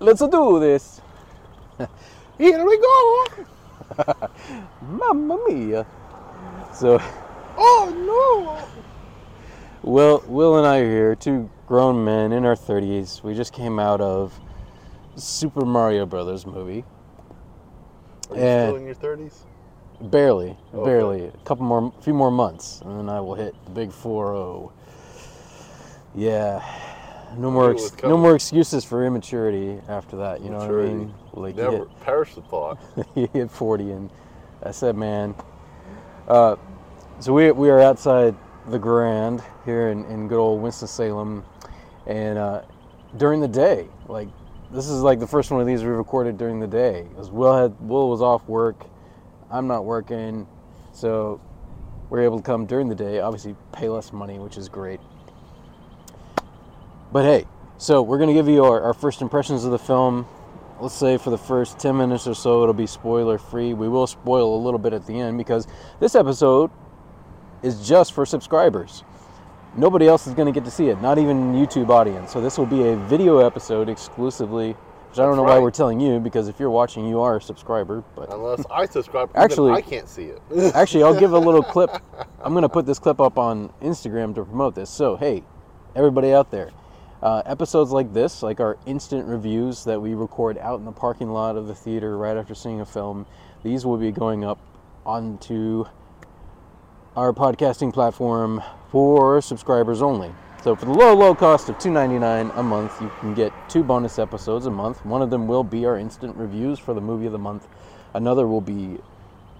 let's do this. Here we go. Mamma mia. So, Oh no. Will, Will and I are here, two grown men in our 30s. We just came out of Super Mario Brothers movie. Are you And- still in your thirties? Barely, oh, Okay. barely. A couple more, few more months, and then I will hit the big 4-0. Yeah, no more, ex- no more excuses for immaturity after that. You know what I mean? Like Never hit, perish the thought. you hit 40, and I said, man. Uh, so we we are outside the Grand here in, in good old Winston Salem, and uh, during the day, like this is like the first one of these we recorded during the day. 'Cause Will had Will was off work, I'm not working, so we're able to come during the day. Obviously, pay less money, which is great. But hey, so we're gonna give you our, our first impressions of the film. Let's say for the first 10 minutes or so, it'll be spoiler free. We will spoil a little bit at the end because this episode is just for subscribers. Nobody else is going to get to see it, not even YouTube audience. So this will be a video episode exclusively, which I don't know why we're telling you because if you're watching, you are a subscriber. But Unless I subscribe, Actually- I can't see it. Actually, I'll give a little clip. I'm going to put this clip up on Instagram to promote this. So, hey, everybody out there, uh, episodes like this, like our instant reviews that we record out in the parking lot of the theater right after seeing a film, these will be going up onto our podcasting platform for subscribers only. So for the low, low cost of $2.99 a month, you can get two bonus episodes a month. One of them will be our instant reviews for the movie of the month. Another will be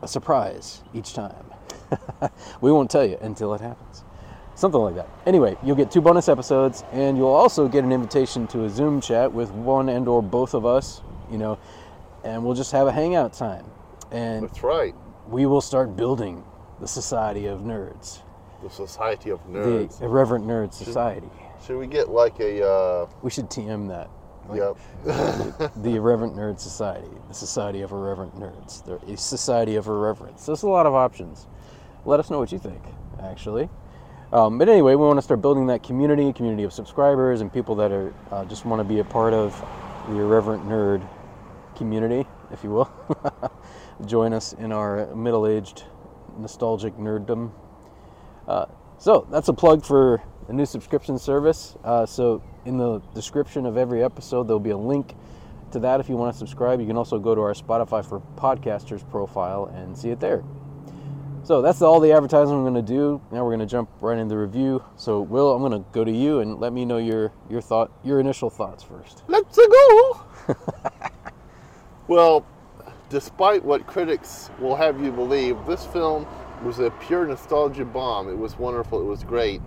a surprise each time. we won't tell you until it happens. Something like that. Anyway, you'll get two bonus episodes and you'll also get an invitation to a Zoom chat with one and or both of us, you know, and we'll just have a hangout time. And That's right. we will start building the Society of Nerds, The Society of Nerds. the Irreverent Nerd Society. Should we get like a? Uh, We should TM that. Like, yep. The Irreverent Nerd Society, the Society of Irreverent Nerds, the a Society of Irreverence. There's a lot of options. Let us know what you think, actually. Um, but anyway, we want to start building that community, community of subscribers, and people that are uh, just want to be a part of the Irreverent Nerd community, if you will. Join us in our middle-aged, nostalgic nerddom. Uh, so that's a plug for a new subscription service. Uh, so in the description of every episode, there'll be a link to that if you want to subscribe. You can also go to our Spotify for Podcasters profile and see it there. So that's all the advertising I'm going to do. Now we're going to jump right into the review. So Will, I'm going to go to you and let me know your your thought, your initial thoughts first. Let's go. well, despite what critics will have you believe, this film was a pure nostalgia bomb. It was wonderful. It was great.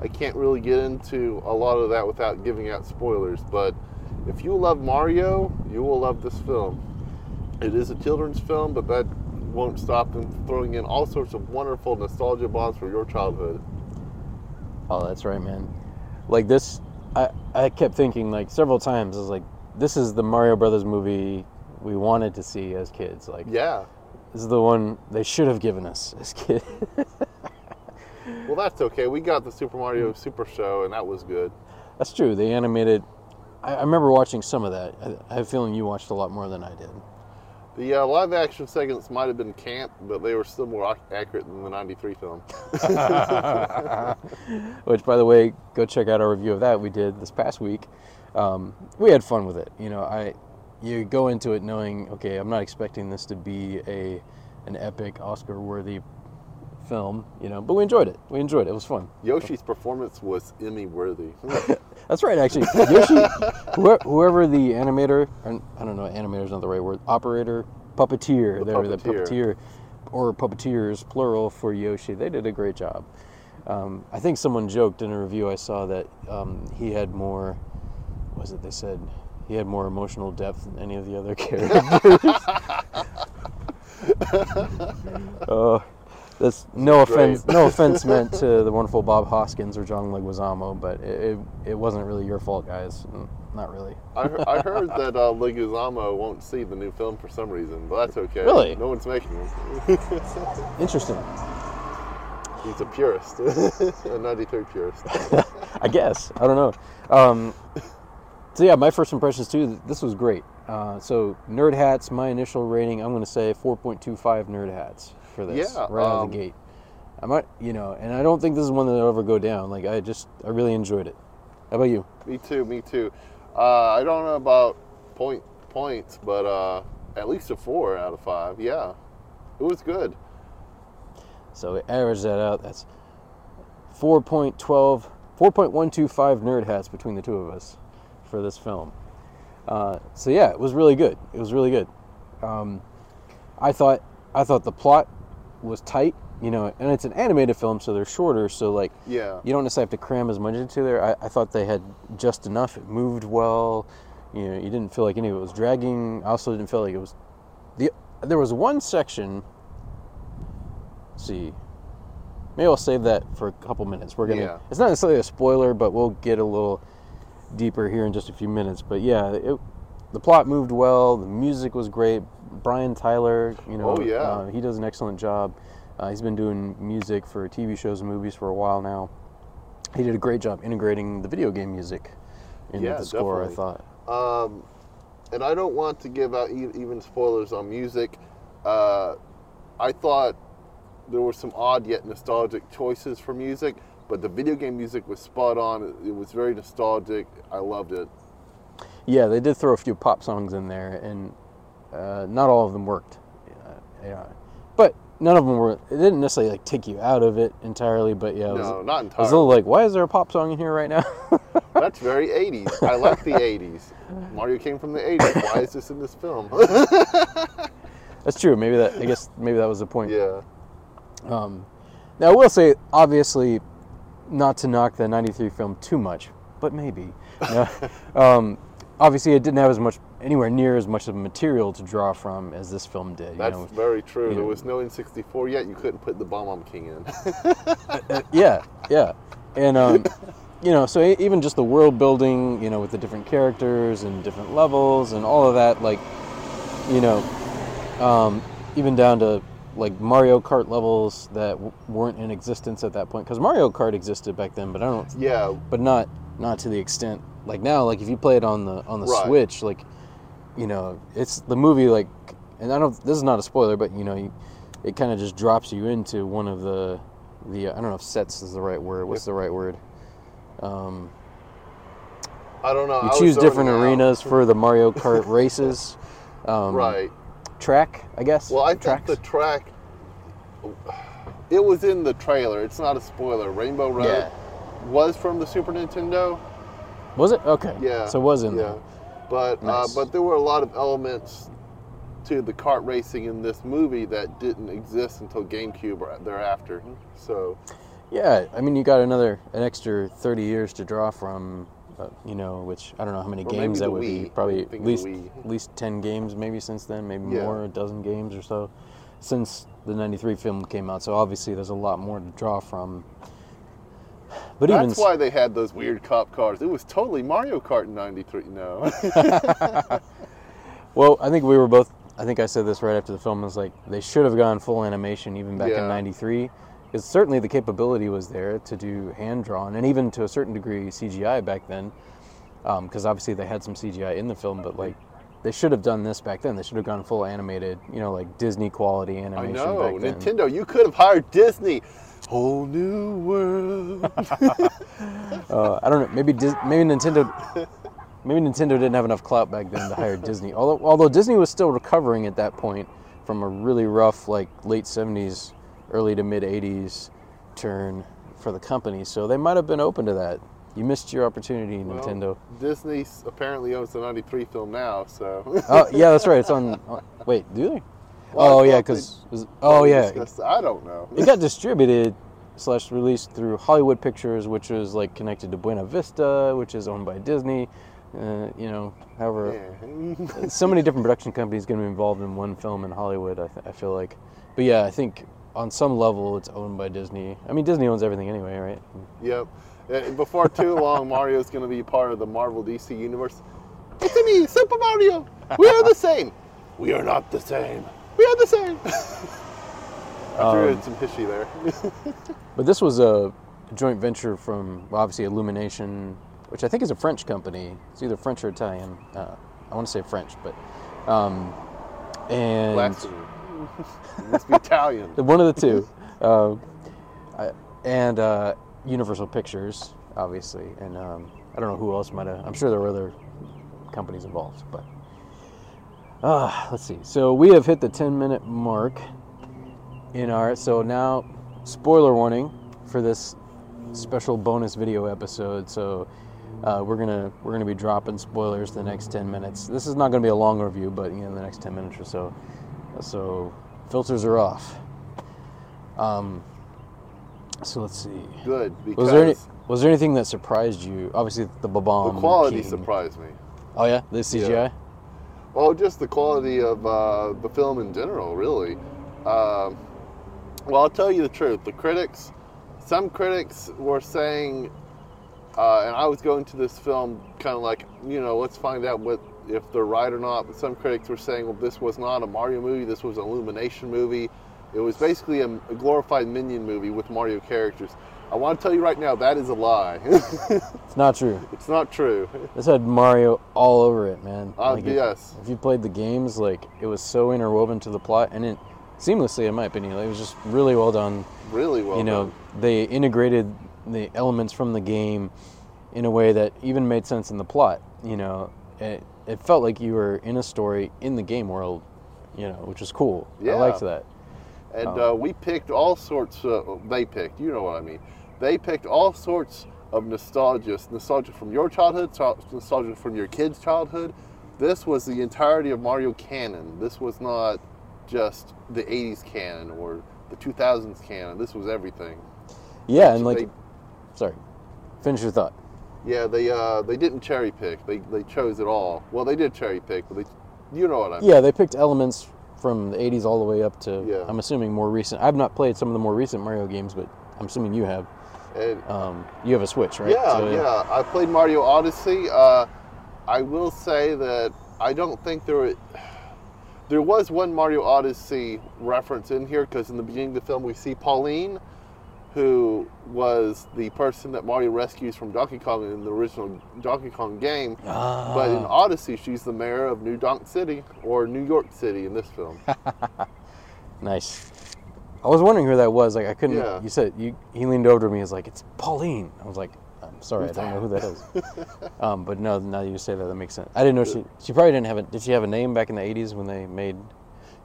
I can't really get into a lot of that without giving out spoilers, but if you love Mario, you will love this film. It is a children's film, but that won't stop them throwing in all sorts of wonderful nostalgia bombs for your childhood. Oh, that's right, man. Like this, I I kept thinking like several times. I was like, this is the Mario Brothers movie we wanted to see as kids. Like Yeah. this is the one they should have given us as kids. Well, that's okay. We got the Super Mario Super Show, and that was good. That's true. They animated. I, I remember watching some of that. I, I have a feeling you watched a lot more than I did. The uh, live action segments might have been camp, but they were still more accurate than the 93 film. Which, by the way, go check out our review of that we did this past week. Um, we had fun with it. You know, I you go into it knowing, okay, I'm not expecting this to be a an epic Oscar-worthy film. You know, but we enjoyed it. We enjoyed it. It was fun. Yoshi's performance was Emmy worthy. That's right, actually. Yoshi, whoever the animator, or, I don't know, animator is not the right word, operator, puppeteer, The they were the puppeteer. puppeteer, or puppeteers, plural, for Yoshi, they did a great job. Um, I think someone joked in a review I saw that um, he had more, was it they said? He had more emotional depth than any of the other characters. uh, that's no offense. No offense meant to the wonderful Bob Hoskins or John Leguizamo, but it, it, it wasn't really your fault, guys. Not really. I, he- I heard that uh, Leguizamo won't see the new film for some reason, but that's okay. Really? No one's making it. Interesting. He's a purist, a 93 purist. I guess. I don't know. Um, So yeah, my first impressions too. This was great. Uh, so nerd hats. My initial rating, I'm going to say 4.25 nerd hats for this Yeah, right out of um, the gate. I might, you know, and I don't think this is one that'll ever go down. Like I just, I really enjoyed it. How about you? Me too. Me too. Uh, I don't know about point points, but uh, at least a four out of five. Yeah, it was good. So we average that out. That's 4.12, 4.125 nerd hats between the two of us for this film. Uh, so yeah, it was really good. It was really good. Um, I thought I thought the plot was tight, you know, and it's an animated film, so they're shorter. So like, Yeah. you don't necessarily have to cram as much into there. I, I thought they had just enough. It moved well. You know, you didn't feel like any of it was dragging. I also didn't feel like it was. The there was one section. let's see, maybe I'll save that for a couple minutes. We're gonna. Yeah. It's not necessarily a spoiler, but we'll get a little deeper here in just a few minutes. But yeah, it, the plot moved well. The music was great. Brian Tyler, you know, Oh, yeah. uh, he does an excellent job. Uh, he's been doing music for TV shows and movies for a while now. He did a great job integrating the video game music into Yeah, the score. I thought. Um, and I don't want to give out e- even spoilers on music. Uh, I thought there were some odd yet nostalgic choices for music, but the video game music was spot on. It was very nostalgic. I loved it. Yeah, they did throw a few pop songs in there, and uh, not all of them worked. Uh, yeah, but none of them were. It didn't necessarily like take you out of it entirely, but yeah, it was, no, not entirely. I was a little like, why is there a pop song in here right now? That's very 80s. I like the 80s. Mario came from the 80s. Why is this in this film? That's true. Maybe that. I guess maybe that was the point. yeah. Um, now, I will say, obviously, not to knock the 93 film too much, but maybe. No, um, obviously, it didn't have as much, anywhere near as much of material to draw from as this film did. You That's know? very true. you There know. was no N64 yet. You couldn't put the Bob-omb King in. Yeah, yeah. And, um, you know, so even just the world building, you know, with the different characters and different levels and all of that, like, you know, um, even down to like Mario Kart levels that w- weren't in existence at that point. Because Mario Kart existed back then, but I don't yeah. but not not to the extent like now like if you play it on the on the Right. switch like you know it's the movie like and i don't this is not a spoiler but you know you, it kind of just drops you into one of the the i don't know if sets is the right word what's the right word um, I don't know. you I choose different arenas for the mario kart races um, Right. track i guess Well, I think the track. It was in the trailer. It's not a spoiler. Rainbow Road Yeah. was from the Super Nintendo. was it okay Yeah. so it was in yeah. there But Nice. uh, but there were a lot of elements to the kart racing in this movie that didn't exist until GameCube or thereafter. So Yeah, I mean, you got another an extra thirty years to draw from, uh, you know, which I don't know how many Or games that would Wii. be. Probably at least at least ten games, maybe since then, maybe Yeah. more, a dozen games or so, since the '93 film came out. So obviously, there's a lot more to draw from. But even that's s- why they had those weird cop cars. It was totally Mario Kart in '93. No. well, I think we were both. I think I said this right after the film was like they should have gone full animation even back in '93. Because certainly the capability was there to do hand drawn and even to a certain degree CGI back then. Um, because obviously they had some CGI in the film, but like they should have done this back then. They should have gone full animated, you know, like Disney quality animation. I know. back then. Nintendo, you could have hired Disney. Whole new world. Uh, I don't know. Maybe Dis- maybe Nintendo. Maybe Nintendo didn't have enough clout back then to hire Disney. Although although Disney was still recovering at that point from a really rough like late '70s, early to mid '80s turn for the company, so they might have been open to that. You missed your opportunity, Well, Nintendo. Disney apparently owns the '93 film now, so. Oh yeah, that's right. It's on. oh, wait, do they? Well, oh yeah, because oh yeah, I don't know. it got distributed slash released through Hollywood Pictures, which was like connected to Buena Vista, which is owned by Disney. Uh, you know, however, Yeah. so many different production companies going to be involved in one film in Hollywood. I, th- I feel like, but yeah, I think on some level it's owned by Disney. I mean, Disney owns everything anyway, right? Yep. Uh, Before too long, Mario's going to be part of the Marvel DC universe. It's me, Super Mario. We are the same. We are not the same. We are the same. I threw Um, in some HISHE there. But this was a joint venture from obviously Illumination, which I think is a French company. It's either French or Italian. Uh, I want to say French, but um, and Blasphemy. it must be Italian. one of the two, uh, I, and uh, Universal Pictures, obviously, and um, I don't know who else might have. I'm sure there were other companies involved, but uh, let's see. So we have hit the 10 minute mark in our. So now, spoiler warning for this special bonus video episode. So uh, we're gonna we're gonna be dropping spoilers the next 10 minutes. This is not gonna be a long review, but you know the next 10 minutes or so. So filters are off. Um, so let's see. Good because Was there any, was there anything that surprised you? Obviously the Bob-omb. the quality King. surprised me. Oh yeah, the CGI. Yeah. Oh, just the quality of uh, the film in general, really. Um, well, I'll tell you the truth. The critics, some critics were saying, uh, and I was going to this film kind of like, you know, let's find out what if they're right or not. But some critics were saying, well, this was not a Mario movie. This was an Illumination movie. It was basically a, a glorified Minion movie with Mario characters. I want to tell you right now, that is a lie. It's not true. it's not true. This had Mario all over it, man. Uh, Like, if- yes. If, you played the games, like it was so interwoven to the plot, and it seamlessly, in my opinion, like, it was just really well done. Really well you know, done. they integrated the elements from the game in a way that even made sense in the plot. You know, it, it felt like you were in a story in the game world. You know, which was cool. Yeah. I liked that. And Oh. uh, we picked all sorts. Of, they picked. You know what I mean. They picked all sorts of nostalgia. Nostalgia from your childhood. Nostalgia from your kid's childhood. This was the entirety of Mario canon. This was not just the '80s canon or the 2000s canon. This was everything. Yeah, and like, They- sorry, finish your thought. Yeah, they uh, they didn't cherry pick. They they chose it all. Well, they did cherry pick, but they, you know what I mean. Yeah, they picked elements from the 80s all the way up to, Yeah. I'm assuming, more recent. I've not played some of the more recent Mario games, but I'm assuming you have. And Um, you have a Switch, right? Yeah, So, yeah. I played Mario Odyssey. Uh, I will say that I don't think there were, there was one Mario Odyssey reference in here because in the beginning of the film we see Pauline, who was the person that Mario rescues from Donkey Kong in the original Donkey Kong game. But in Ah, Odyssey, she's the mayor of New Donk City or New York City in this film. nice. I was wondering who that was. Like, I couldn't. Yeah. You said you. He leaned over to me. He's like, "It's Pauline." I was like, "I'm sorry, I don't know who that? that is." um, but no, now that you say that, that makes sense. I didn't know she. She probably didn't have a. Did she have a name back in the '80s when they made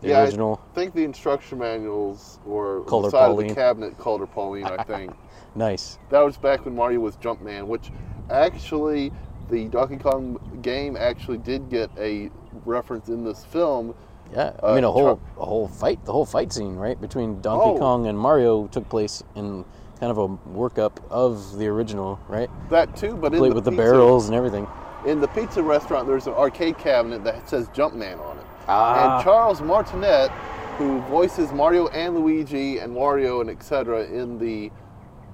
the Yeah, I- original? I think the instruction manuals or Called the side of the cabinet called her Pauline. I think. Nice. That was back when Mario was Jumpman, which actually the Donkey Kong game actually did get a reference in this film. Yeah, I Uh, mean a whole a whole fight, the whole fight scene, right, between Donkey Oh. Kong and Mario took place in kind of a workup of the original, right? That too, but in Played the, with the barrels and everything. in the pizza restaurant, there's an arcade cabinet that says Jumpman on it. Ah. And Charles Martinet, who voices Mario and Luigi and Wario and etc. in the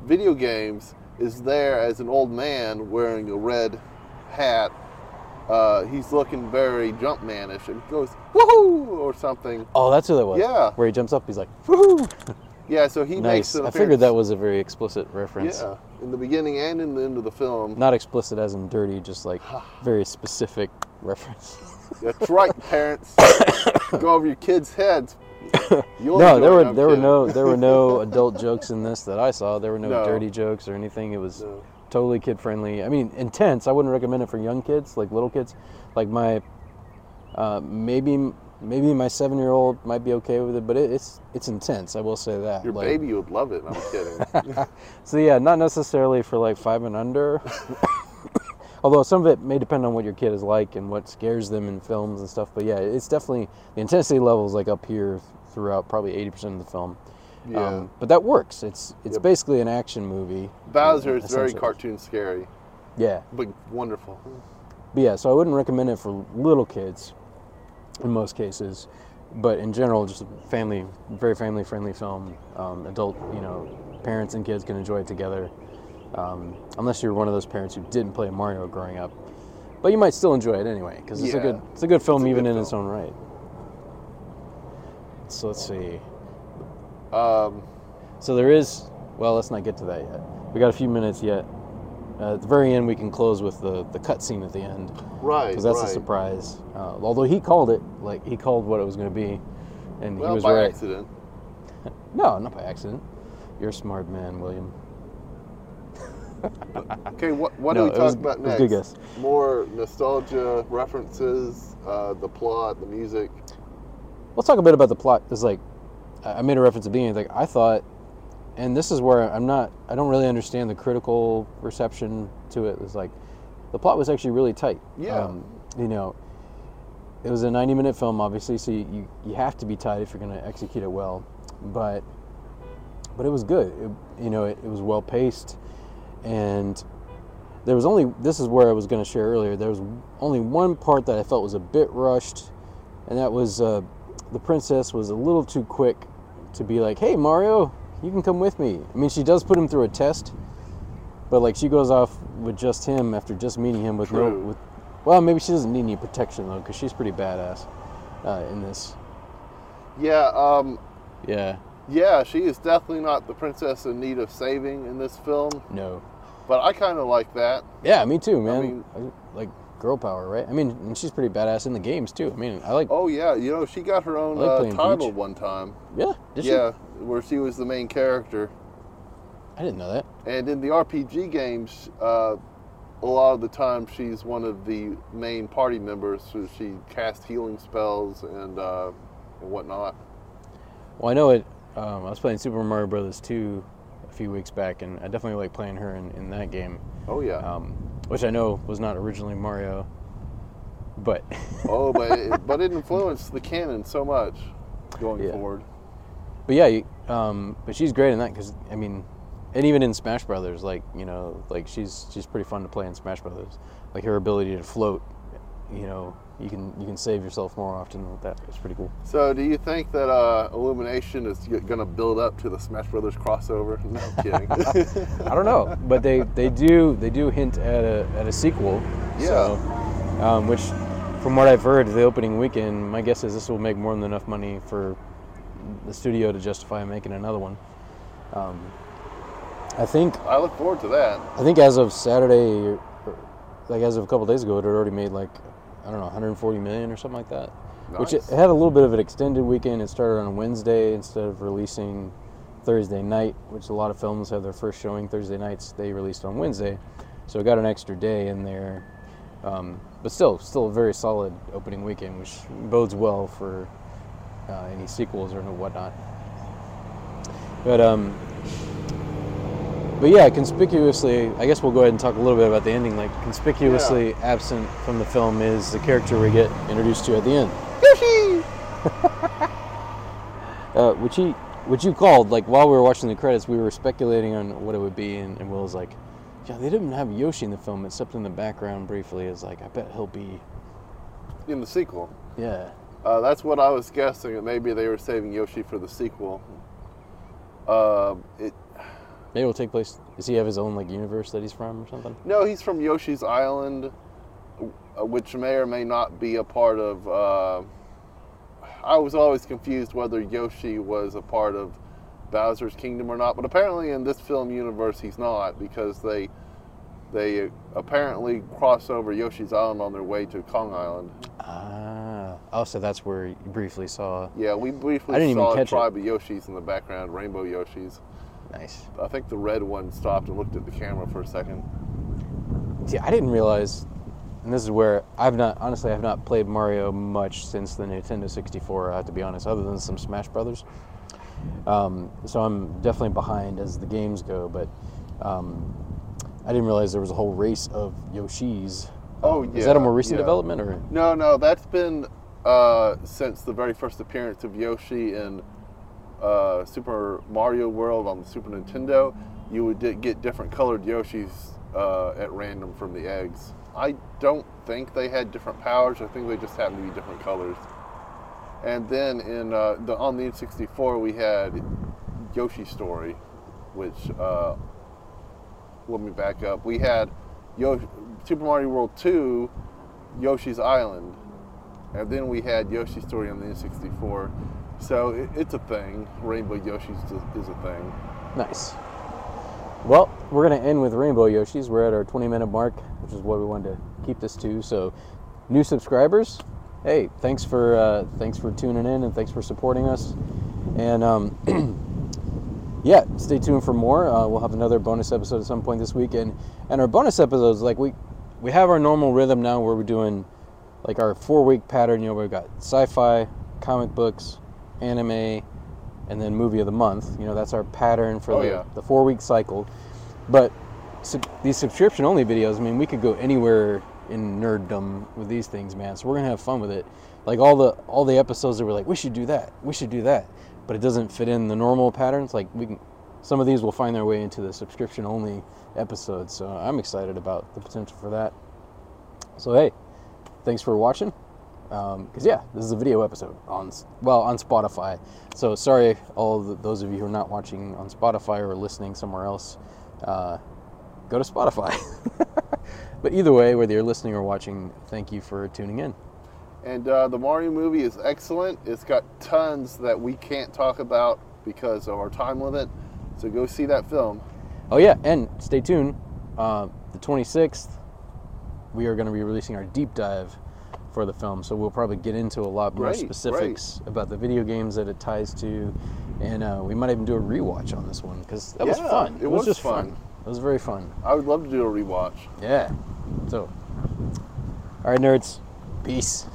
video games, is there as an old man wearing a red hat. Uh, he's looking very Jumpmanish and goes woohoo or something. Oh, that's who that was. Yeah. Where he jumps up, he's like, "Woohoo!" Yeah, so he makes Nice. an I figured that was a very explicit reference. Yeah, in the beginning and in the end of the film. Not explicit as in dirty, just like very specific reference. That's right, parents. Go over your kids' heads. You'll no, there were there were no there were no adult jokes in this that I saw. There were no, No. dirty jokes or anything. It was No. totally kid friendly. I mean, intense. I wouldn't recommend it for young kids, like little kids. Like my uh, maybe maybe my seven year old might be okay with it, but it, it's it's intense. I will say that. Your Like, baby would love it. I'm kidding. So yeah, not necessarily for like five and under. Although some of it may depend on what your kid is like and what scares them in films and stuff. But yeah, it's definitely the intensity level is like up here throughout probably eighty percent of the film. Yeah. but that works. It's it's Yep. basically an action movie. Bowser is very cartoon scary, Yeah, but wonderful. but yeah. So I wouldn't recommend it for little kids, in most cases. But in general, just a family, very family friendly film. Um, adult, you know, parents and kids can enjoy it together. Um, unless you're one of those parents who didn't play Mario growing up, but you might still enjoy it anyway because it's a good it's a good film a even good in its own right. So let's see. Um, So there is well, let's not get to that yet. We got a few minutes yet. Uh, at the very end, we can close with the the cut scene at the end Right. because that's right. a surprise. Uh, although he called it, like he called what it was going to be, and Well, he was by right. accident. No, not by accident. You're a smart man, William. Okay, what what No, do we it was- talk about next? good guess. More nostalgia references, uh, the plot, the music. Let's talk a bit about the plot. It's like I made a reference to being. Like I thought, and this is where I'm not. I don't really understand the critical reception to it. It's like the plot was actually really tight. Yeah. Um, you know, it was a 90 minute film, obviously, so you, you, you have to be tight if you're going to execute it well. But but it was good. It, you know, it, it was well paced, and there was only. This is where I was going to share earlier. There was only one part that I felt was a bit rushed, and that was uh, the princess was a little too quick to be like, "Hey, Mario, you can come with me." I mean, she does put him through a test, but like she goes off with just him after just meeting him with no. With, well, maybe she doesn't need any protection though, because she's pretty badass uh, in this. Yeah, um, Yeah. yeah, she is definitely not the princess in need of saving in this film, No. But I kind of like that. Yeah, me too, man. mean- I- like girl power, right? I mean, and she's pretty badass in the games too. I mean, I like. Oh yeah, you know she got her own like uh, title one time. Yeah. Did she? yeah, where she was the main character. I didn't know that. And in the RPG games, uh, a lot of the time she's one of the main party members, so she casts healing spells and uh, and whatnot. Well, I know it. Um, I was playing Super Mario Brothers 2 a few weeks back, and I definitely like playing her in, in that game, Oh yeah. um, which I know was not originally Mario, but oh, but it, but it influenced the canon so much going Yeah. forward. but yeah, you- um, but she's great in that because I mean, and even in Smash Brothers, like you know, like she's she's pretty fun to play in Smash Brothers. Like her ability to float, you know, you can you can save yourself more often with that. It's pretty cool. So, do you think that uh, Illumination is going to build up to the Smash Brothers crossover? No kidding. I don't know, but they, they do they do hint at a at a sequel. Yeah. So, um, which, from what I've heard, the opening weekend, my guess is this will make more than enough money for the studio to justify making another one. Um, I think I look forward to that. I think as of Saturday, like as of a couple days ago, it had already made like I don't know 140 million or something like that. Which it, it had a little bit of an extended weekend. It started on Wednesday instead of releasing Thursday night, which a lot of films have their first showing Thursday nights. They released on Wednesday, so it got an extra day in there. Um, but still, still a very solid opening weekend, which bodes well for uh, any sequels or whatnot. But um, but yeah, conspicuously, I guess we'll go ahead and talk a little bit about the ending. Like conspicuously absent from the film is the character we get introduced to at the end. Yoshi! Uh, which he, which you called like while we were watching the credits, we were speculating on what it would be, and, and Will was like, "Yeah, they didn't have Yoshi in the film, except in the background briefly." Is like, I bet he'll be, In the sequel. yeah, Uh, that's what I was guessing. That maybe they were saving Yoshi for the sequel. Uh, it, maybe it'll take place. Does he have his own like universe that he's from or something? no, he's from Yoshi's Island, uh, which may or may not be a part of. Uh, I was always confused whether Yoshi was a part of Bowser's Kingdom or not, but apparently in this film universe he's not because they they apparently cross over Yoshi's Island on their way to Kong Island. Ah, oh, so that's where you briefly saw. Yeah, we briefly I didn't even saw a catch it. tribe of Yoshis in the background, rainbow Yoshis. Nice. I think the red one stopped and looked at the camera for a second. See, I didn't realize, and this is where I've not honestly I've not played Mario much since the Nintendo 64. I have to be honest, other than some Smash Brothers. Um, so I'm definitely behind as the games go, but um, I didn't realize there was a whole race of Yoshis. Oh, Um, Is that a more recent yeah. development, or No, no, that's been uh, since the very first appearance of Yoshi in uh, Super Mario World on the Super Nintendo. You would get different colored Yoshis uh, at random from the eggs. I don't think they had different powers. I think they just happened to be different colors. And then in uh, the on the N64 we had Yoshi Story, which uh, let me back up. We had Super Mario World 2, Yoshi's Island, and then we had Yoshi's Story on the N64. So it, it's a thing. Rainbow Yoshi's is a thing. nice? Well, we're gonna end with Rainbow Yoshis. We're at our 20 minute mark, which is what we wanted to keep this to. So, new subscribers, hey, thanks for uh, thanks for tuning in and thanks for supporting us. And um, yeah, stay tuned for more. Uh, we'll have another bonus episode at some point this week, and and our bonus episodes, like we we have our normal rhythm now, where we're doing like our four week pattern. You know, we've got sci-fi, comic books, anime, and then movie of the month. You know, that's our pattern for Oh, the, yeah. the four week cycle. But these subscription only videos, I mean, we could go anywhere in nerddom with these things, man. So we're gonna have fun with it. Like all the all the episodes that we're like, we should do that, we should do that, but it doesn't fit in the normal patterns. Like we can, some of these will find their way into the subscription only episodes. So I'm excited about the potential for that. So hey, thanks for watching. Because yeah, this is a video episode on well on Spotify. So sorry, all the, those of you who are not watching on Spotify or listening somewhere else. Uh, go to Spotify. but either way, whether you're listening or watching, thank you for tuning in. And uh, the Mario movie is excellent. It's got tons that we can't talk about because of our time limit. So go see that film. Oh yeah, and stay tuned. Uh, the 26th, we are going to be releasing our deep dive for the film. So we'll probably get into a lot more specifics about the video games that it ties to, and uh, we might even do a rewatch on this one because that was fun. it was just fun. It was very fun. I would love to do a rewatch. Yeah. So, all right, nerds. Peace.